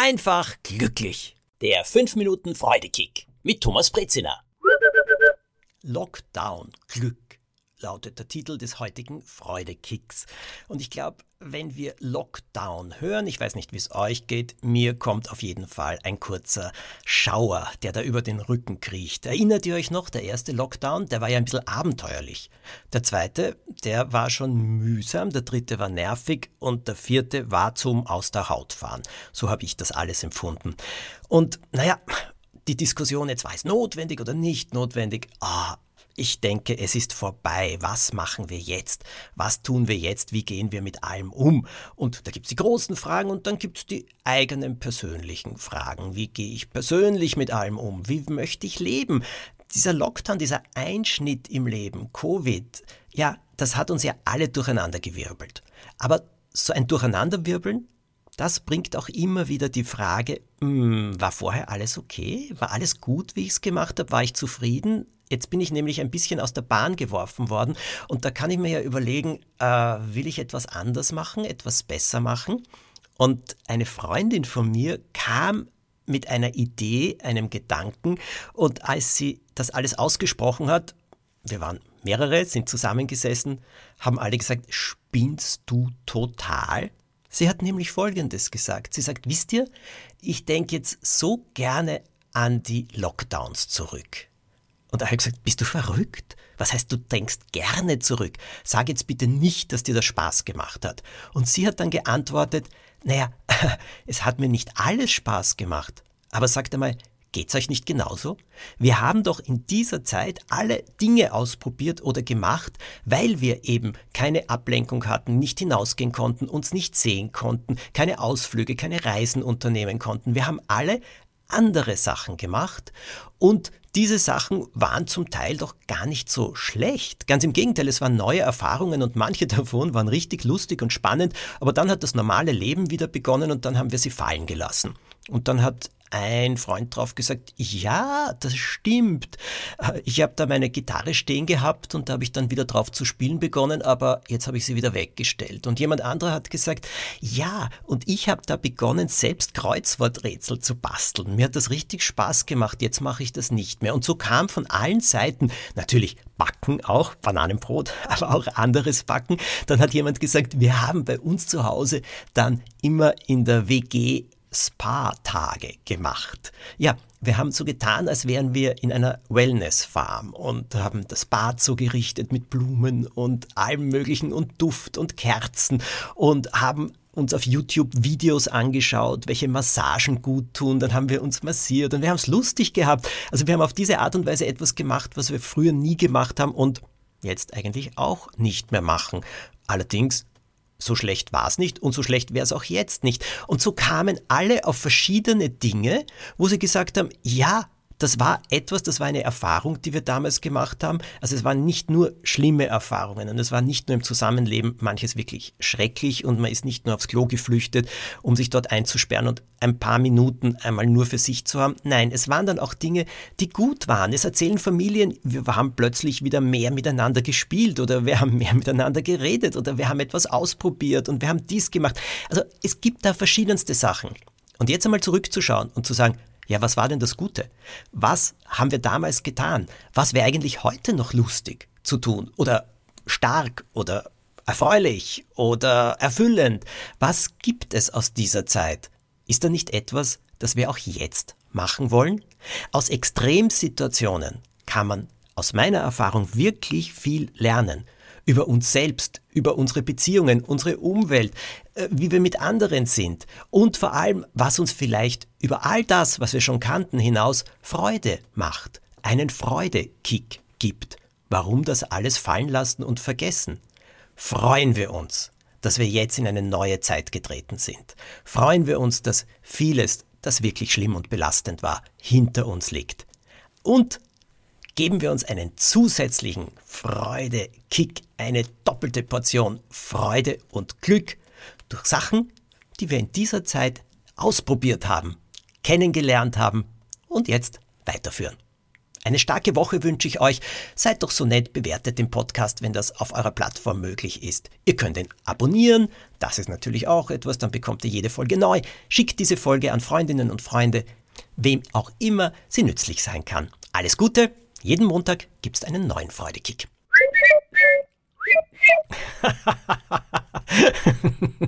einfach glücklich. Der 5 Minuten Freudekick mit Thomas Brezina. Lockdown Glück lautet der Titel des heutigen Freudekicks. Und ich glaube, wenn wir Lockdown hören, ich weiß nicht, wie es euch geht, mir kommt auf jeden Fall ein kurzer Schauer, der da über den Rücken kriecht. Erinnert ihr euch noch, der erste Lockdown, der war ja ein bisschen abenteuerlich. Der zweite, der war schon mühsam, der dritte war nervig und der vierte war zum Aus der Haut fahren. So habe ich das alles empfunden. Und naja, die Diskussion jetzt war es notwendig oder nicht notwendig. Ah, ich denke, es ist vorbei. Was machen wir jetzt? Was tun wir jetzt? Wie gehen wir mit allem um? Und da gibt es die großen Fragen und dann gibt es die eigenen persönlichen Fragen. Wie gehe ich persönlich mit allem um? Wie möchte ich leben? Dieser Lockdown, dieser Einschnitt im Leben, Covid, ja, das hat uns ja alle durcheinandergewirbelt. Aber so ein Durcheinanderwirbeln, das bringt auch immer wieder die Frage, mh, hm, war vorher alles okay? War alles gut, wie ich es gemacht habe? War ich zufrieden? Jetzt bin ich nämlich ein bisschen aus der Bahn geworfen worden und da kann ich mir ja überlegen, äh, will ich etwas anders machen, etwas besser machen? Und eine Freundin von mir kam mit einer Idee, einem Gedanken und als sie das alles ausgesprochen hat, wir waren mehrere, sind zusammengesessen, haben alle gesagt, spinnst du total? Sie hat nämlich Folgendes gesagt. Sie sagt, wisst ihr, ich denke jetzt so gerne an die Lockdowns zurück. Und er hat gesagt, bist du verrückt? Was heißt, du denkst gerne zurück? Sag jetzt bitte nicht, dass dir das Spaß gemacht hat. Und sie hat dann geantwortet, naja, es hat mir nicht alles Spaß gemacht. Aber sagt einmal, geht's euch nicht genauso? Wir haben doch in dieser Zeit alle Dinge ausprobiert oder gemacht, weil wir eben keine Ablenkung hatten, nicht hinausgehen konnten, uns nicht sehen konnten, keine Ausflüge, keine Reisen unternehmen konnten. Wir haben alle andere Sachen gemacht und diese Sachen waren zum Teil doch gar nicht so schlecht. Ganz im Gegenteil, es waren neue Erfahrungen und manche davon waren richtig lustig und spannend, aber dann hat das normale Leben wieder begonnen und dann haben wir sie fallen gelassen. Und dann hat ein Freund drauf gesagt, ja, das stimmt. Ich habe da meine Gitarre stehen gehabt und da habe ich dann wieder drauf zu spielen begonnen, aber jetzt habe ich sie wieder weggestellt. Und jemand anderer hat gesagt, ja, und ich habe da begonnen, selbst Kreuzworträtsel zu basteln. Mir hat das richtig Spaß gemacht, jetzt mache ich das nicht mehr. Und so kam von allen Seiten, natürlich Backen auch, Bananenbrot, aber auch anderes Backen. Dann hat jemand gesagt, wir haben bei uns zu Hause dann immer in der WG Spa-Tage gemacht. Ja, wir haben so getan, als wären wir in einer Wellness-Farm und haben das Bad so gerichtet mit Blumen und allem Möglichen und Duft und Kerzen und haben uns auf YouTube Videos angeschaut, welche Massagen gut tun, dann haben wir uns massiert und wir haben es lustig gehabt. Also wir haben auf diese Art und Weise etwas gemacht, was wir früher nie gemacht haben und jetzt eigentlich auch nicht mehr machen. Allerdings so schlecht war es nicht und so schlecht wäre es auch jetzt nicht. Und so kamen alle auf verschiedene Dinge, wo sie gesagt haben, ja, das war etwas, das war eine Erfahrung, die wir damals gemacht haben. Also es waren nicht nur schlimme Erfahrungen und es war nicht nur im Zusammenleben manches wirklich schrecklich und man ist nicht nur aufs Klo geflüchtet, um sich dort einzusperren und ein paar Minuten einmal nur für sich zu haben. Nein, es waren dann auch Dinge, die gut waren. Es erzählen Familien, wir haben plötzlich wieder mehr miteinander gespielt oder wir haben mehr miteinander geredet oder wir haben etwas ausprobiert und wir haben dies gemacht. Also es gibt da verschiedenste Sachen. Und jetzt einmal zurückzuschauen und zu sagen, ja, was war denn das Gute? Was haben wir damals getan? Was wäre eigentlich heute noch lustig zu tun? Oder stark oder erfreulich oder erfüllend? Was gibt es aus dieser Zeit? Ist da nicht etwas, das wir auch jetzt machen wollen? Aus Extremsituationen kann man aus meiner Erfahrung wirklich viel lernen über uns selbst, über unsere Beziehungen, unsere Umwelt, äh, wie wir mit anderen sind und vor allem, was uns vielleicht über all das, was wir schon kannten, hinaus Freude macht, einen Freudekick gibt. Warum das alles fallen lassen und vergessen? Freuen wir uns, dass wir jetzt in eine neue Zeit getreten sind. Freuen wir uns, dass vieles, das wirklich schlimm und belastend war, hinter uns liegt. Und geben wir uns einen zusätzlichen Freude-Kick, eine doppelte Portion Freude und Glück durch Sachen, die wir in dieser Zeit ausprobiert haben, kennengelernt haben und jetzt weiterführen. Eine starke Woche wünsche ich euch. Seid doch so nett, bewertet den Podcast, wenn das auf eurer Plattform möglich ist. Ihr könnt ihn abonnieren, das ist natürlich auch etwas, dann bekommt ihr jede Folge neu. Schickt diese Folge an Freundinnen und Freunde, wem auch immer sie nützlich sein kann. Alles Gute, jeden Montag gibt es einen neuen Freudekick.